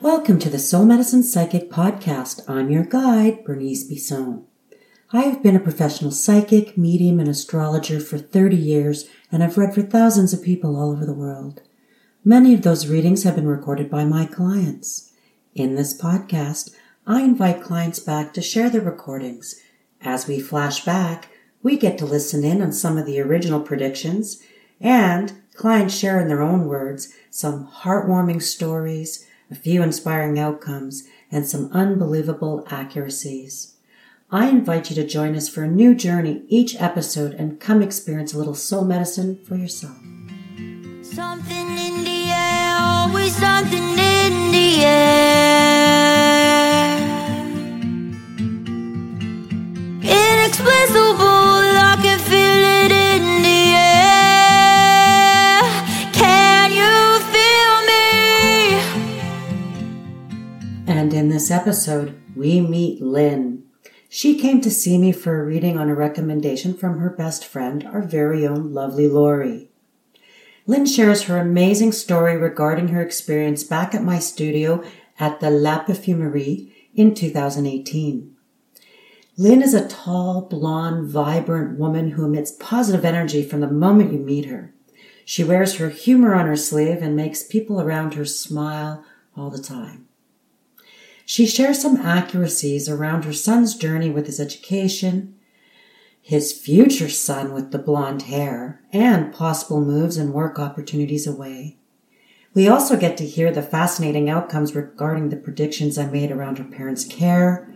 Welcome to the Soul Medicine Psychic Podcast. I'm your guide, Bernice Bisson. I have been a professional psychic, medium, and astrologer for 30 years, and I've read for thousands of people all over the world. Many of those readings have been recorded by my clients. In this podcast, I invite clients back to share their recordings. As we flash back, we get to listen in on some of the original predictions, and clients share in their own words some heartwarming stories, a few inspiring outcomes, and some unbelievable accuracies. I invite you to join us for a new journey each episode and come experience a little soul medicine for yourself. Something in the air, always something in the air. This episode, we meet Lyn. She came to see me for a reading on a recommendation from her best friend, our very own lovely Lori. Lyn shares her amazing story regarding her experience back at my studio at the La Perfumerie in 2018. Lyn is a tall, blonde, vibrant woman who emits positive energy from the moment you meet her. She wears her humor on her sleeve and makes people around her smile all the time. She shares some accuracies around her son's journey with his education, his future son with the blonde hair, and possible moves and work opportunities away. We also get to hear the fascinating outcomes regarding the predictions I made around her parents' care,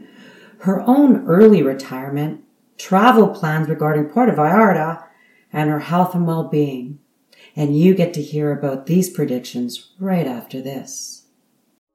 her own early retirement, travel plans regarding Puerto Vallarta, and her health and well-being. And you get to hear about these predictions right after this.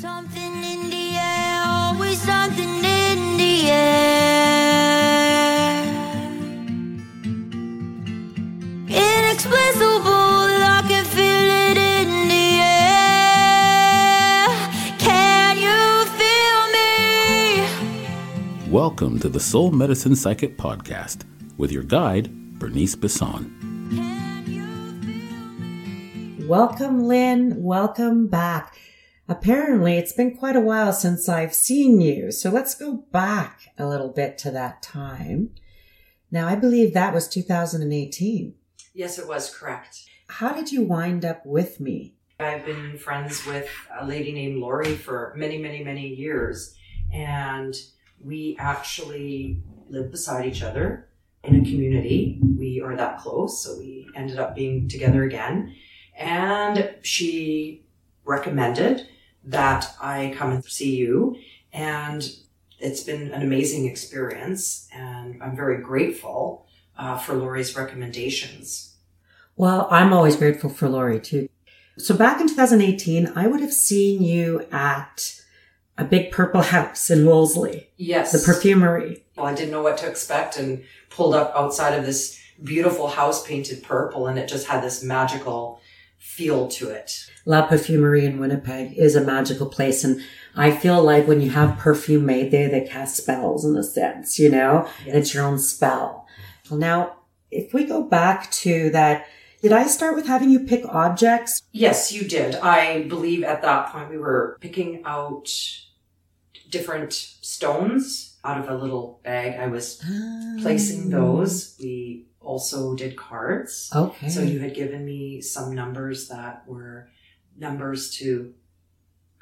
Something in the air, always something in the air. Inexplicable, I can feel it in the air. Can you feel me? Welcome to the Soul Medicine Psychic Podcast with your guide, Bernice Bisson. Welcome, Lyn. Welcome back. Apparently, it's been quite a while since I've seen you, so let's go back a little bit to that time. Now, I believe that was 2018. Yes, it was correct. How did you wind up with me? I've been friends with a lady named Lori for many, many, many years. And we actually live beside each other in a community. We are that close, so we ended up being together again. And she recommended that I come and see you. And it's been an amazing experience. And I'm very grateful uh, for Lori's recommendations. Well, I'm always grateful for Lori too. So back in 2018, I would have seen you at a big purple house in Wolseley. Yes. The perfumery. Well, I didn't know what to expect and pulled up outside of this beautiful house painted purple and it just had this magical feel to it. La Perfumerie in Winnipeg is a magical place. And I feel like when you have perfume made there, they cast spells in a sense, you know, and it's your own spell. Well, now, if we go back to that, did I start with having you pick objects? Yes, you did. I believe at that point we were picking out different stones out of a little bag. I was ah. placing those. We also did cards. Okay. So you had given me some numbers that were numbers to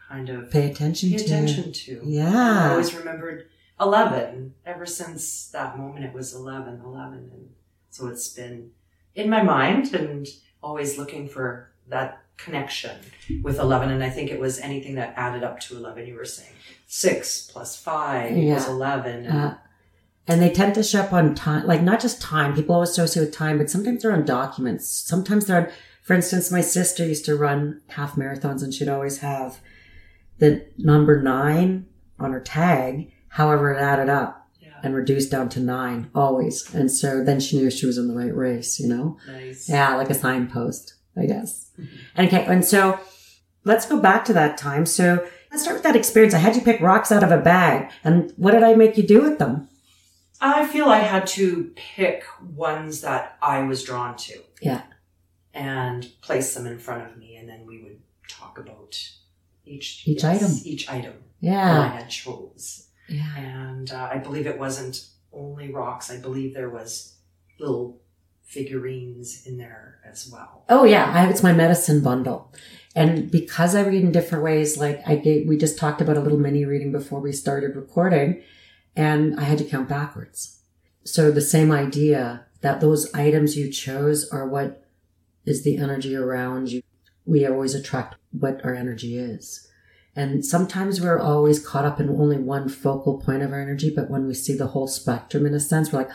kind of Pay attention pay to. attention to. Yeah. I always remembered 11. Ever since that moment, it was 11, 11. And so it's been in my mind and always looking for that connection with 11. And I think it was anything that added up to 11. You were saying six plus five Yeah. was 11. And Uh, and they tend to show up on time, like not just time. People always associate with time, but sometimes they're on documents. Sometimes they're on, for instance, my sister used to run half marathons and she'd always have the number nine on her tag. However, it added up yeah, and reduced down to nine always. And so then she knew she was in the right race, you know? nice. Yeah, like a signpost, I guess. And okay, and so let's go back to that time. So let's start with that experience. I had you pick rocks out of a bag, and what did I make you do with them? I feel I had to pick ones that I was drawn to Yeah. and place them in front of me, and then we would talk about each Each item. Each item that I had chose, Yeah. and uh, I believe it wasn't only rocks. I believe there was little figurines in there as well. Oh yeah, I have it's my medicine bundle. And because I read in different ways, like I gave we just talked about a little mini reading before we started recording, and I had to count backwards. So the same idea that those items you chose are what is the energy around you. We always attract what our energy is. And sometimes we're always caught up in only one focal point of our energy, but when we see the whole spectrum in a sense, we're like,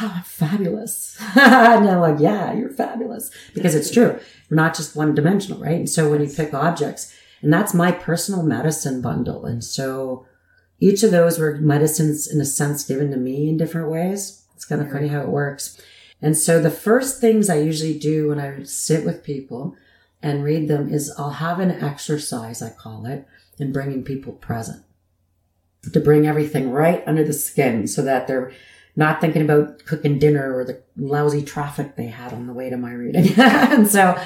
oh, I'm fabulous. and I'm like, yeah, you're fabulous. Because it's true. We're not just one dimensional, right? And so when you pick objects, and that's my personal medicine bundle. And so each of those were medicines in a sense given to me in different ways. It's kind of funny how it works. And so the first things I usually do when I sit with people and read them is I'll have an exercise, I call it, in bringing people present to bring everything right under the skin so that they're not thinking about cooking dinner or the lousy traffic they had on the way to my reading. and so,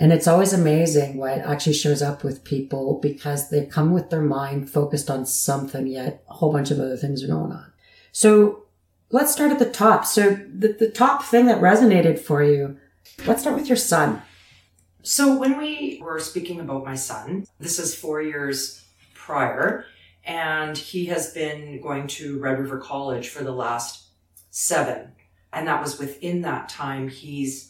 and it's always amazing what actually shows up with people because they come with their mind focused on something, yet a whole bunch of other things are going on. So let's start at the top. So the, the top thing that resonated for you, let's start with your son. So when we were speaking about my son, this is four years prior, and he has been going to Red River College for the last seven. And that was within that time he's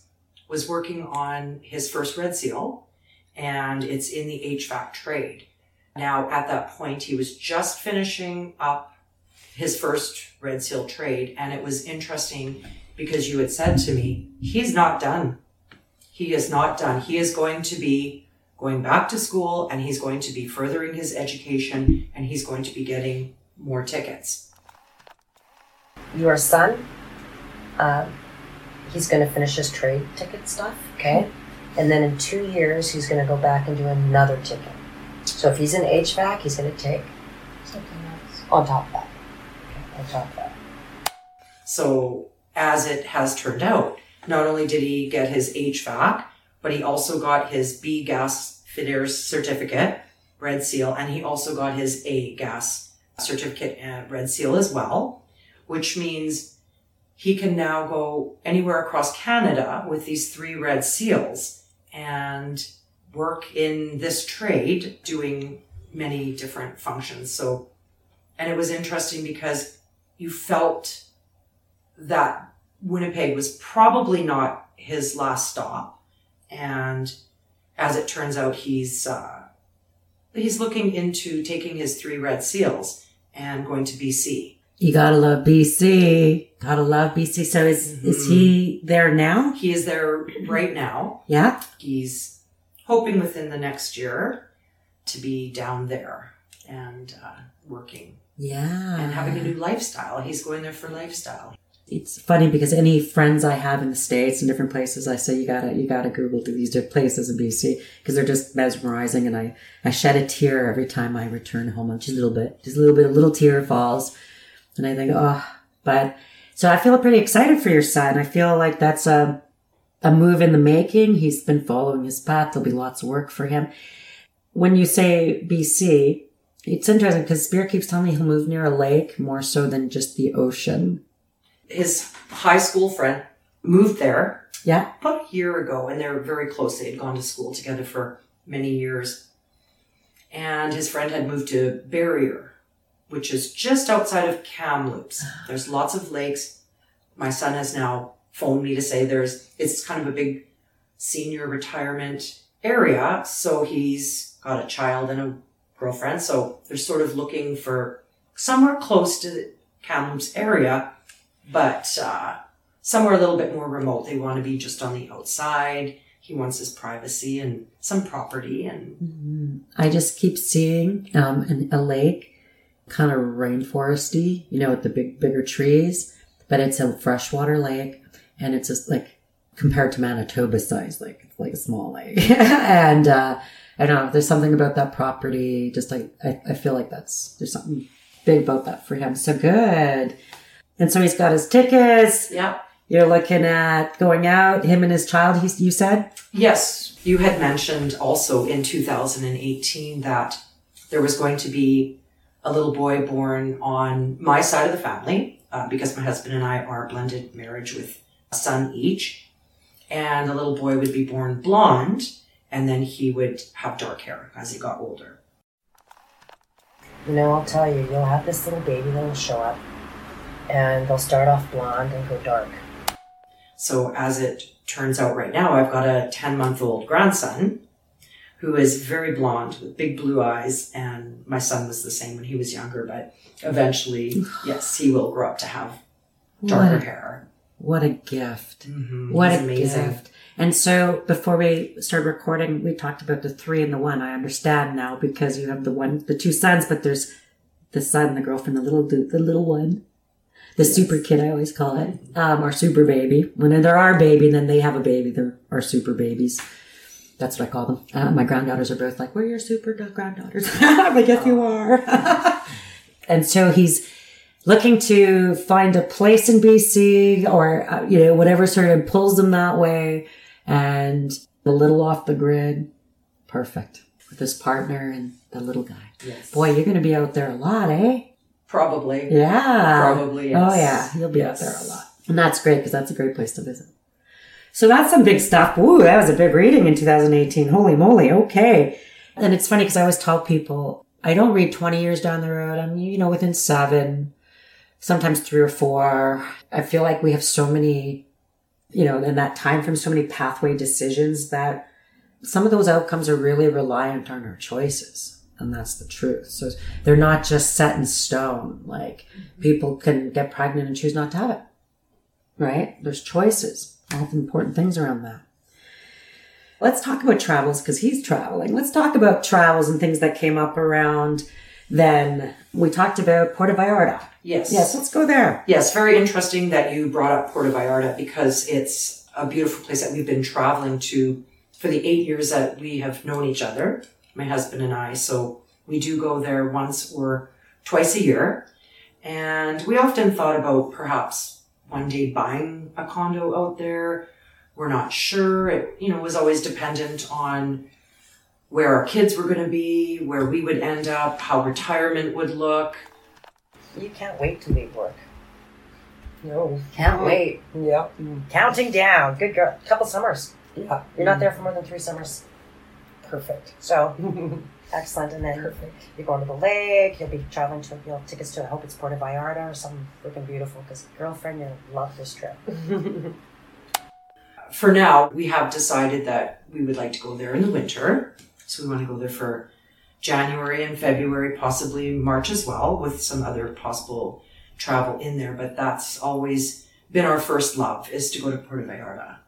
was working on his first red seal and it's in the HVAC trade. Now at that point he was just finishing up his first red seal trade and it was interesting because you had said to me, he's not done he is not done. He is going to be going back to school and he's going to be furthering his education and he's going to be getting more tickets. your son, um, he's going to finish his trade ticket stuff, okay? And then in two years, he's going to go back and do another ticket. So if he's in HVAC, he's going to take something else on top of that. Okay, on top of that. So as it has turned out, not only did he get his HVAC, but he also got his B gas fitters certificate, red seal, and he also got his A gas certificate, uh, red seal as well, which means he can now go anywhere across Canada with these three red seals and work in this trade doing many different functions. So, and it was interesting because you felt that Winnipeg was probably not his last stop. And as it turns out, he's, uh, he's looking into taking his three red seals and going to BC. You gotta love BC. Gotta love BC. So is is he there now? He is there right now. Yeah. He's hoping within the next year to be down there and uh, working Yeah. and having a new lifestyle. He's going there for lifestyle. it's funny because any friends I have in the States and different places, I say you gotta, you gotta Google these different places in BC because they're just mesmerizing. And I, I shed a tear every time I return home. Just a little bit, just a little bit, a little tear falls. And I think, oh, but so I feel pretty excited for your son. I feel like that's a, a move in the making. He's been following his path. There'll be lots of work for him. When you say BC, it's interesting because Spirit keeps telling me he'll move near a lake more so than just the ocean. His high school friend moved there Yeah. about a year ago and they're very close. They had gone to school together for many years. And his friend had moved to Barriere, which is just outside of Kamloops. There's lots of lakes. My son has now phoned me to say there's, it's kind of a big senior retirement area. So he's got a child and a girlfriend. So they're sort of looking for somewhere close to the Kamloops area, but uh, somewhere a little bit more remote. They want to be just on the outside. He wants his privacy and some property and Mm-hmm. I just keep seeing um, an, a lake, kind of rainforesty, you know, with the big, bigger trees, but it's a freshwater lake, and it's just like compared to Manitoba size, like it's like a small lake. and uh, I don't know, there's something about that property. Just like I, I feel like that's there's something big about that for him. So good. And so he's got his tickets. yeah. You're looking at going out. Him and his child. He, you said. Yes, you had mentioned also in 2018 that there was going to be a little boy born on my side of the family uh, because my husband and I are blended marriage with a son each. And the little boy would be born blonde and then he would have dark hair as he got older. You know, I'll tell you, you'll have this little baby that'll show up, and they'll start off blonde and go dark. So as it turns out right now, I've got a 10 month old grandson who is very blonde with big blue eyes. And my son was the same when he was younger, but eventually, yes, he will grow up to have darker What? hair. What a gift. Mhm, What he's a amazing. gift. And so before we started recording, we talked about the three and the one. I understand now because you have the one, the two sons, but there's the son, the girlfriend, the little dude, the little one, the super kid, I always call it, um, our super baby. When they're our baby, and then they have a baby, they're our super babies. That's what I call them. Uh, my granddaughters are both like, we're your super granddaughters. I'm like, yes, you are. and so he's looking to find a place in BC or, uh, you know, whatever sort of pulls them that way and a little off the grid. Perfect. With his partner and the little guy. Yes. Boy, you're going to be out there a lot, eh? Probably. Yeah. Probably, yes. Oh, yeah. You'll be Yes. out there a lot. And that's great because that's a great place to visit. So that's some big stuff. Ooh, that was a big reading in 2018. Holy moly. Okay. And it's funny because I always tell people I don't read 20 years down the road. I'm, you know, within seven, sometimes three or four. I feel like we have so many, you know, in that time from so many pathway decisions that some of those outcomes are really reliant on our choices. And that's the truth. So they're not just set in stone. Like mm-hmm. people can get pregnant and choose not to have it. Right? There's choices. All the important things around that. Let's talk about travels because he's traveling. Let's talk about travels and things that came up around then. We talked about Puerto Vallarta. Yes. Yes, let's go there. Yes, very interesting that you brought up Puerto Vallarta because it's a beautiful place that we've been traveling to for the eight years that we have known each other, my husband and I. So we do go there once or twice a year. And we often thought about perhaps one day buying a condo out there. We're not sure. It, you know, was always dependent on where our kids were going to be, where we would end up, how retirement would look. You can't wait to leave work. No, Can't can't wait. Yeah. Counting down. Good girl. Couple summers. Yeah. You're not there for more than three summers. Perfect. So, excellent. And then you're going to the lake. You'll be traveling to, you'll have tickets to, I hope it's Puerto Vallarta or something freaking beautiful because girlfriend, you'll love this trip. for now, we have decided that we would like to go there in the winter. So we want to go there for January and February, possibly March as well, with some other possible travel in there. But that's always been our first love is to go to Puerto Vallarta.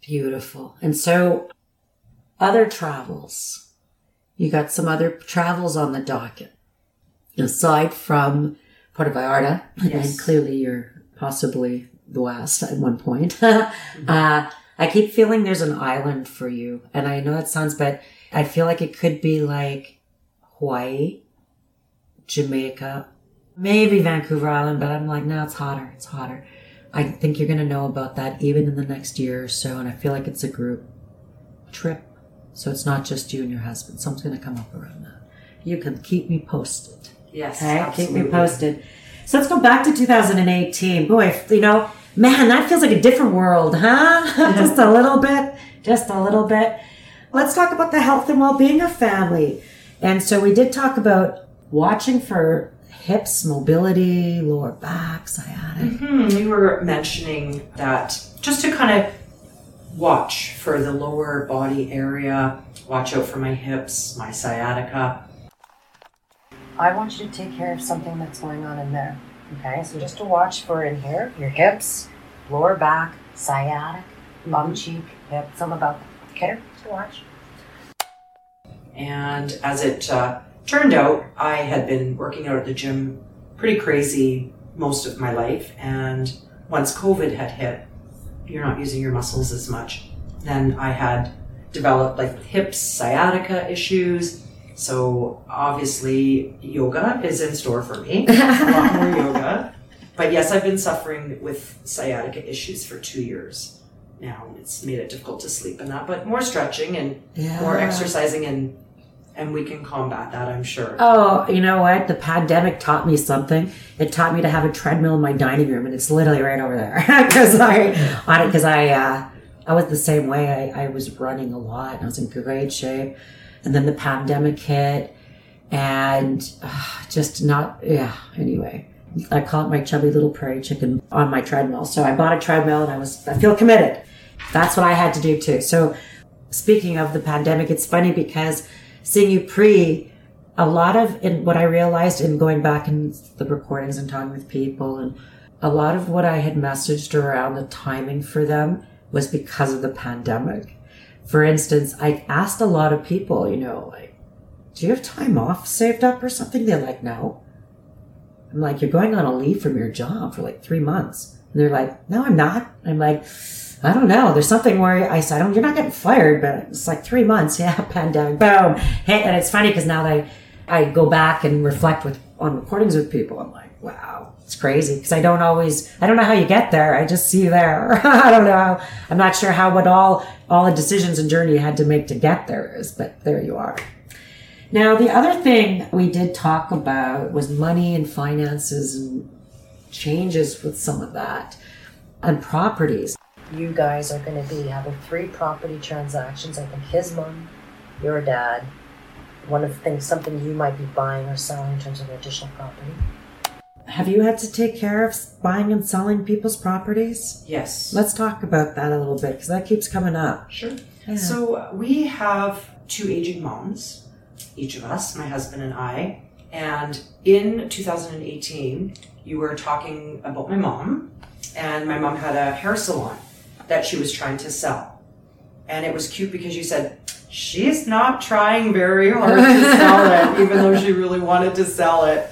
Beautiful. And so, other travels. You got some other travels on the docket. Aside from Puerto Vallarta, Yes. and clearly you're possibly the West at one point. uh, I keep feeling there's an island for you. And I know it sounds bad. I feel like it could be like Hawaii, Jamaica, maybe Vancouver Island, but I'm like, no, it's hotter. It's hotter. I think you're going to know about that even in the next year or so. And I feel like it's a group trip. So it's not just you and your husband. Something's going to come up around that. You can keep me posted. Yes, Okay, keep me posted. So let's go back to 2018. Boy, you know, man, that feels like a different world, huh? just a little bit, just a little bit. let's talk about the health and well-being of family. And so we did talk about watching for hips, mobility, lower back, sciatic. Hmm, you were mentioning that just to kind of watch for the lower body area, watch out for my hips, my sciatica. I want you to take care of something that's going on in there. Okay, so just to watch for in here, your hips, lower back, sciatic, bum cheek, hip, something about that. Okay, to watch. And as it uh, turned out, I had been working out at the gym pretty crazy most of my life. And once COVID had hit, you're not using your muscles as much. Then I had developed like hips, sciatica issues. So obviously, yoga is in store for me. A lot more yoga. But yes, I've been suffering with sciatica issues for two years now. It's made it difficult to sleep and that, but more stretching and more exercising and and we can combat that, I'm sure. Oh, you know what? The pandemic taught me something. It taught me to have a treadmill in my dining room, and it's literally right over there. Because I, on it, because I, uh, I was the same way. I, I was running a lot, and I was in great shape, and then the pandemic hit, and uh, just not, yeah. Anyway, I call it my chubby little prairie chicken on my treadmill. So I bought a treadmill, and I was, I feel committed. That's what I had to do too. So speaking of the pandemic, it's funny because seeing you pre, a lot of in what I realized in going back in the recordings and talking with people, and a lot of what I had messaged around the timing for them was because of the pandemic. For instance, I asked a lot of people, you know, like, do you have time off saved up or something? They're like, no. I'm like, you're going on a leave from your job for like three months. And they're like, no, I'm not. I'm like, I don't know. There's something where I said, don't, you're not getting fired, but it's like three months. Yeah, pandemic. Boom. Hey, and it's funny because now that I, I go back and reflect with on recordings with people, I'm like, wow, it's crazy. Because I don't always, I don't know how you get there. I just see you there. I don't know. I'm not sure how what all all the decisions and journey you had to make to get there is, but there you are. Now, the other thing we did talk about was money and finances and changes with some of that and properties. You guys are going to be having three property transactions. I think his mom, your dad, one of the things, something you might be buying or selling in terms of additional property. Have you had to take care of buying and selling people's properties? Yes. Let's talk about that a little bit because that keeps coming up. Sure. Yeah. So we have two aging moms, each of us, my husband and I. And in 2018, you were talking about my mom, and my mom had a hair salon that she was trying to sell. And it was cute because you said, she's not trying very hard to sell it, even though she really wanted to sell it.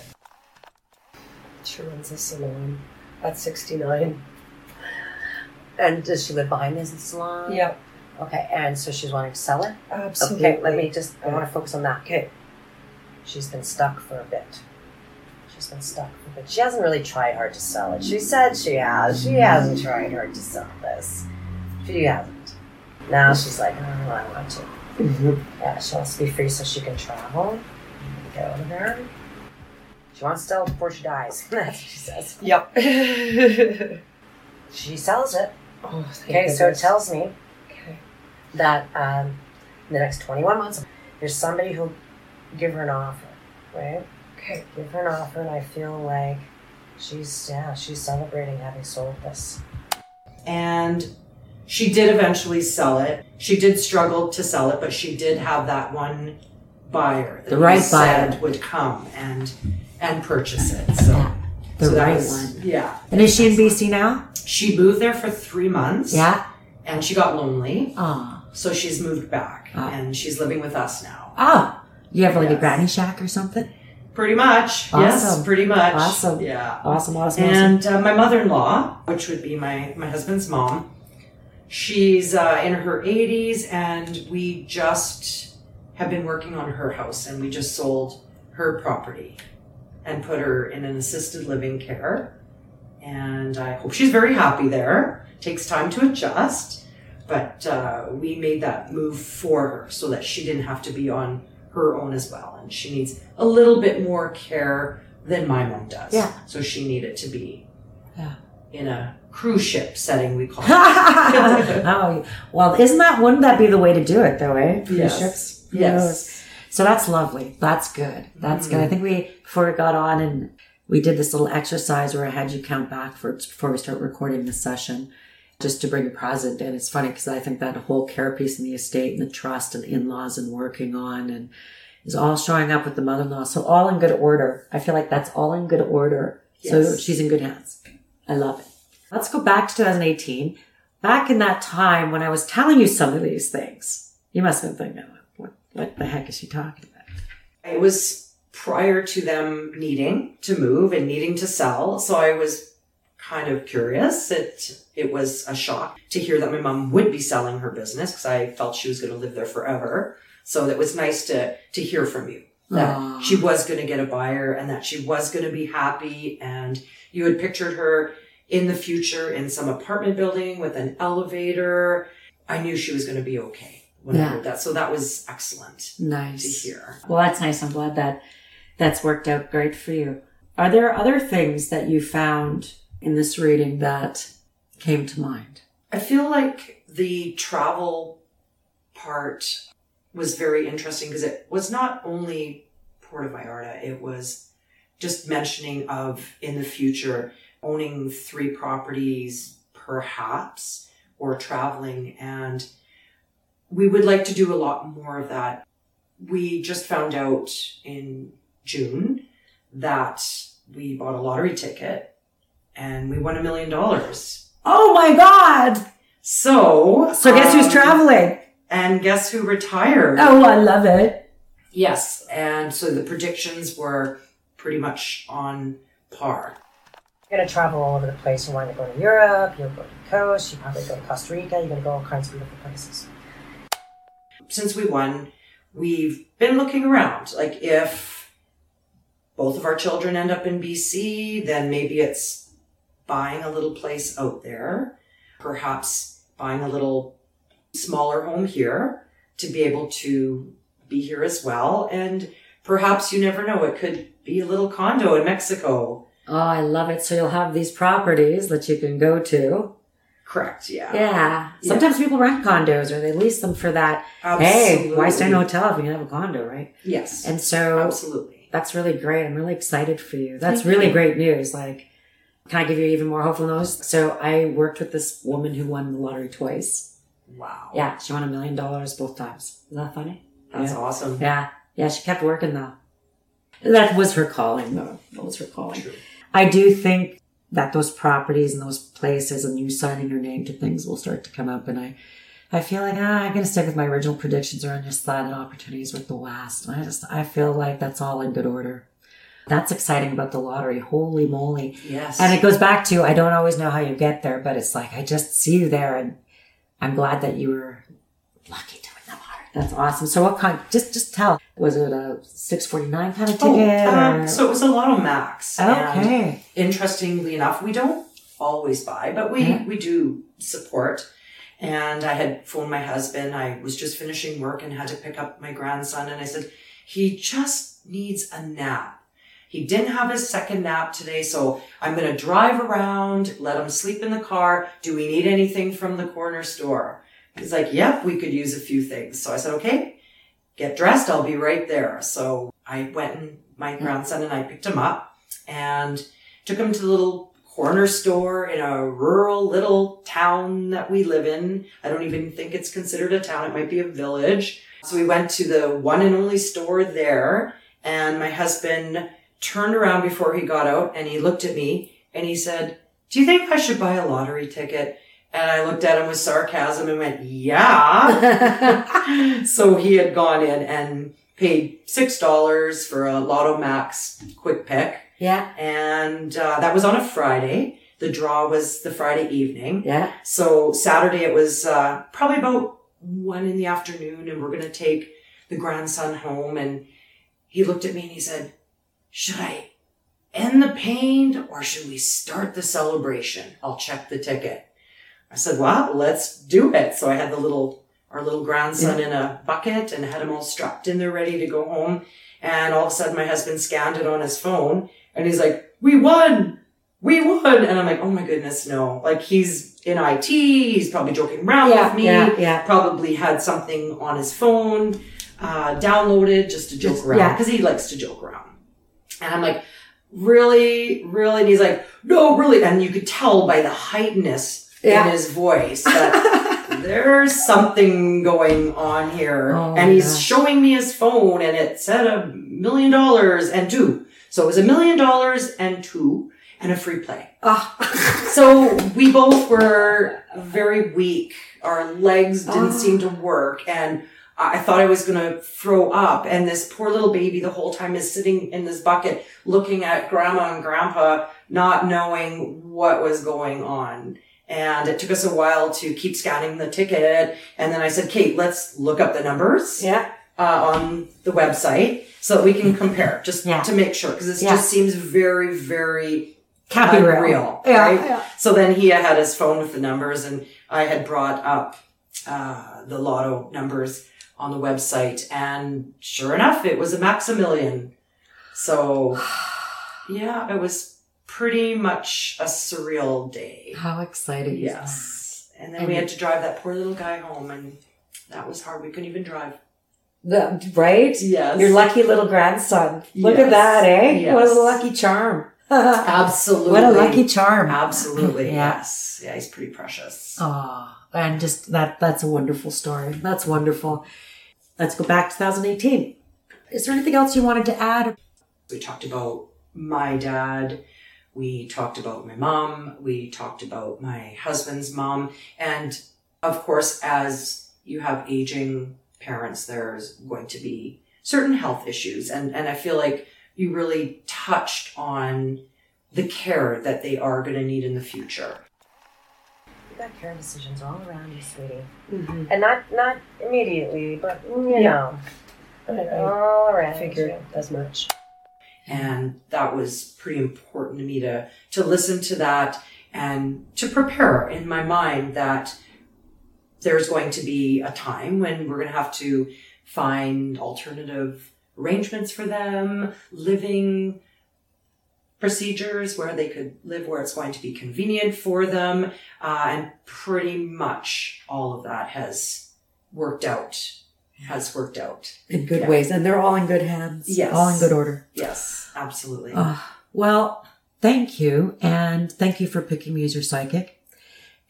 She runs a salon at 69. And does she live behind this salon? Yep. Okay, and so she's wanting to sell it? Absolutely. Okay, let me just, I want to focus on that. Okay. She's been stuck for a bit. She's been stuck. She hasn't really tried hard to sell it. She said she has. She hasn't tried hard to sell this. She hasn't. Now she's like, oh, I want to. Yeah, she wants to be free so she can travel. and Get out there. She wants to sell it before she dies. That's what she says. Yep. She sells it. oh, Okay, so it tells me Okay. that um, in the next 21 months, there's somebody who'll give her an offer, right? Okay. Give her an offer, and I feel like she's, yeah, she's celebrating having sold this. and she did eventually sell it. She did struggle to sell it, but she did have that one buyer that The right we said buyer. would come and and purchase it. So The so right was- one. Yeah. And is she in BC now? She moved there for three months. Yeah. And she got lonely, Ah. so she's moved back Ah. and she's living with us now. Ah. You have like a granny shack or something? Pretty much. Yes, pretty much. Awesome. Yeah. Awesome, awesome, awesome. And uh, my mother-in-law, which would be my my husband's mom, she's uh, in her 80s, and we just have been working on her house, and we just sold her property and put her in an assisted living care. And I hope she's very happy there. Takes time to adjust, but uh, we made that move for her so that she didn't have to be on her own as well. And she needs a little bit more care than my mom does. Yeah. So she needed to be Yeah. in a cruise ship setting, we call it. oh, well, isn't that, wouldn't that be the way to do it though, eh? Cruise Yes. ships? Who Yes. knows? So that's lovely. That's good. That's good. Mm. I think we, before we got on and we did this little exercise where I had you count back for, before we start recording the session, just to bring a present. And it's funny because I think that whole care piece in the estate and the trust and in-laws and working on and is all showing up with the mother-in-law. So all in good order. I feel like that's all in good order. So she's in good hands. I love it. Let's go back to 2018. Back in that time when I was telling you some of these things, you must have been thinking, what, what the heck is she talking about? It was prior to them needing to move and needing to sell. So I was kind of curious. It, it was a shock to hear that my mom would be selling her business because I felt she was going to live there forever. So it was nice to, to hear from you that Aw. she was going to get a buyer and that she was going to be happy. And you had pictured her in the future in some apartment building with an elevator. I knew she was going to be okay when I heard that. So that was excellent Nice. to hear. Well, that's nice. I'm glad that that's worked out great for you. Are there other things that you found in this reading that came to mind? I feel like the travel part was very interesting because it was not only Puerto Vallarta, it was just mentioning of in the future owning three properties perhaps or traveling and we would like to do a lot more of that. We just found out in June that we bought a lottery ticket and we won a million dollars. Oh my God! So, So guess who's um, traveling? And guess who retired? Oh, I love it. Yes. And so the predictions were pretty much on par. You're gonna travel all over the place. You want to go to Europe. You'll go to the coast. You probably go to Costa Rica. You're gonna go all kinds of beautiful places. Since we won, we've been looking around. Like if both of our children end up in BC, then maybe it's buying a little place out there, perhaps buying a little smaller home here to be able to be here as well. And perhaps you never know, it could be a little condo in Mexico. Oh, I love it. So you'll have these properties that you can go to. Correct, yeah. Yeah. Sometimes people rent condos or they lease them for that. Hey, why stay in a hotel if you can have a condo, right? Yes. And so Absolutely. that's really great. I'm really excited for you. That's Thank really you. great news. Like, can I give you even more hopeful news? So I worked with this woman who won the lottery twice. Wow. Yeah, she won a million dollars both times. Isn't that funny? That's yeah. awesome. Yeah. Yeah, she kept working though. That was her calling though. That was her calling. True. I do think that those properties and those places and you signing your name to things will start to come up and I I feel like ah, I'm gonna stick with my original predictions around just that and opportunities with the West. And I just I feel like that's all in good order. That's exciting about the lottery. Holy moly. Yes. And it goes back to I don't always know how you get there, but it's like I just see you there and I'm glad that you were lucky to win the lottery. That's awesome. So what kind just just tell. Was it a six forty nine kind of Oh, ticket? um, or- so it was a Lotto Max. and Okay. interestingly enough, we don't always buy, but we, Yeah. we do support. And I had phoned my husband. I was just finishing work and had to pick up my grandson. And I said, he just needs a nap. He didn't have his second nap today. So I'm going to drive around, let him sleep in the car. Do we need anything from the corner store? He's like, yep, we could use a few things. So I said, okay, get dressed. I'll be right there. So I went and my grandson and I picked him up and took him to the little corner store in a rural little town that we live in. I don't even think it's considered a town. It might be a village. So we went to the one and only store there and my husband turned around before he got out and he looked at me and he said, do you think I should buy a lottery ticket? And I looked at him with sarcasm and went, yeah. so he had gone in and paid $6 for a Lotto Max quick pick. Yeah. And uh, that was on a Friday. The draw was the Friday evening. Yeah. So Saturday it was uh, probably about one in the afternoon, and we're going to take the grandson home. And he looked at me and he said, Should I end the pain or should we start the celebration? I'll check the ticket. I said, Well, let's do it. So I had the little, our little grandson in a bucket and had him all strapped in there ready to go home. And all of a sudden my husband scanned it on his phone and he's like, We won! we won. And I'm like, oh my goodness, no. Like he's in IT. He's probably joking around Yeah, with me. yeah, yeah. Probably had something on his phone, uh, downloaded just to joke Just- around yeah. because he likes to joke around. And I'm like, really, really? And he's like, no, really. And you could tell by the heightness Yeah. in his voice that there's something going on here. Oh, and he's gosh. showing me his phone and it said a million dollars and two. So it was a million dollars and two and a free play. Ah. So we both were very weak. Our legs didn't Oh. seem to work and I thought I was going to throw up. And this poor little baby the whole time is sitting in this bucket looking at grandma and grandpa, not knowing what was going on. And it took us a while to keep scanning the ticket. And then I said, Kate, let's look up the numbers Yeah. uh, on the website so that we can compare just Yeah. to make sure. Cause this Yeah. just seems very, very real. unreal. Yeah, right? yeah. So then he had his phone with the numbers and I had brought up, uh, the lotto numbers on the website and sure enough, it was a Maxmillion. So yeah, it was pretty much a surreal day. How exciting. Yes. And then And we had to drive that poor little guy home and that was hard. We couldn't even drive. The, right? Yes. Your lucky little grandson. Look Yes. at that, eh? Yes. What a lucky charm. Absolutely. What a lucky charm. Absolutely. Yeah. Yes. Yeah, he's pretty precious. Oh, and just that, that's a wonderful story. That's wonderful. Let's go back to 2018. Is there anything else you wanted to add? We talked about my dad. We talked about my mom. We talked about my husband's mom. And of course, as you have aging parents, there's going to be certain health issues. And, and I feel like you really touched on the care that they are going to need in the future. You got care decisions all around you, sweetie. Mm-hmm. And not not immediately, but you Yeah. know, all around. figured you. as much. and that was pretty important to me to to listen to that and to prepare in my mind that there's going to be a time when we're going to have to find alternative arrangements for them living procedures where they could live where it's going to be convenient for them uh, and pretty much all of that has worked out has worked out In good Yeah. ways. And they're all in good hands. Yes. All in good order. yes absolutely Ah, well, thank you. And thank you for picking me as your psychic.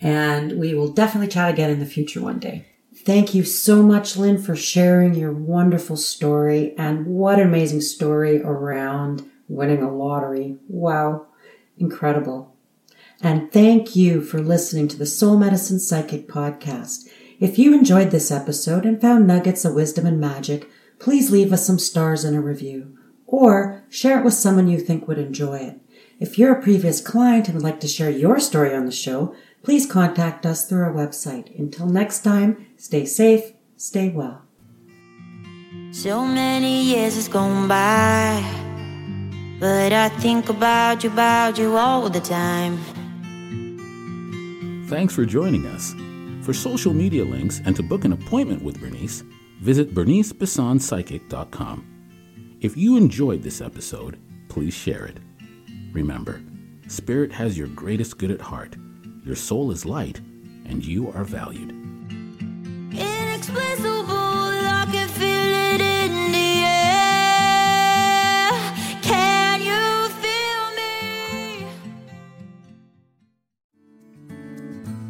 And we will definitely chat again in the future one day. Thank you so much, Lyn, for sharing your wonderful story. And what an amazing story around winning a lottery. Wow. Incredible. And thank you for listening to the Soul Medicine Psychic Podcast. If you enjoyed this episode and found nuggets of wisdom and magic, please leave us some stars and a review. Or share it with someone you think would enjoy it. If you're a previous client and would like to share your story on the show, please contact us through our website. Until next time, stay safe, stay well. So many years has gone by, but I think about you, about you all the time. Thanks for joining us. For social media links and to book an appointment with Bernice, visit bernicebissonpsychic.com. If you enjoyed this episode, please share it. Remember, Spirit has your greatest good at heart. Your soul is light, and you are valued.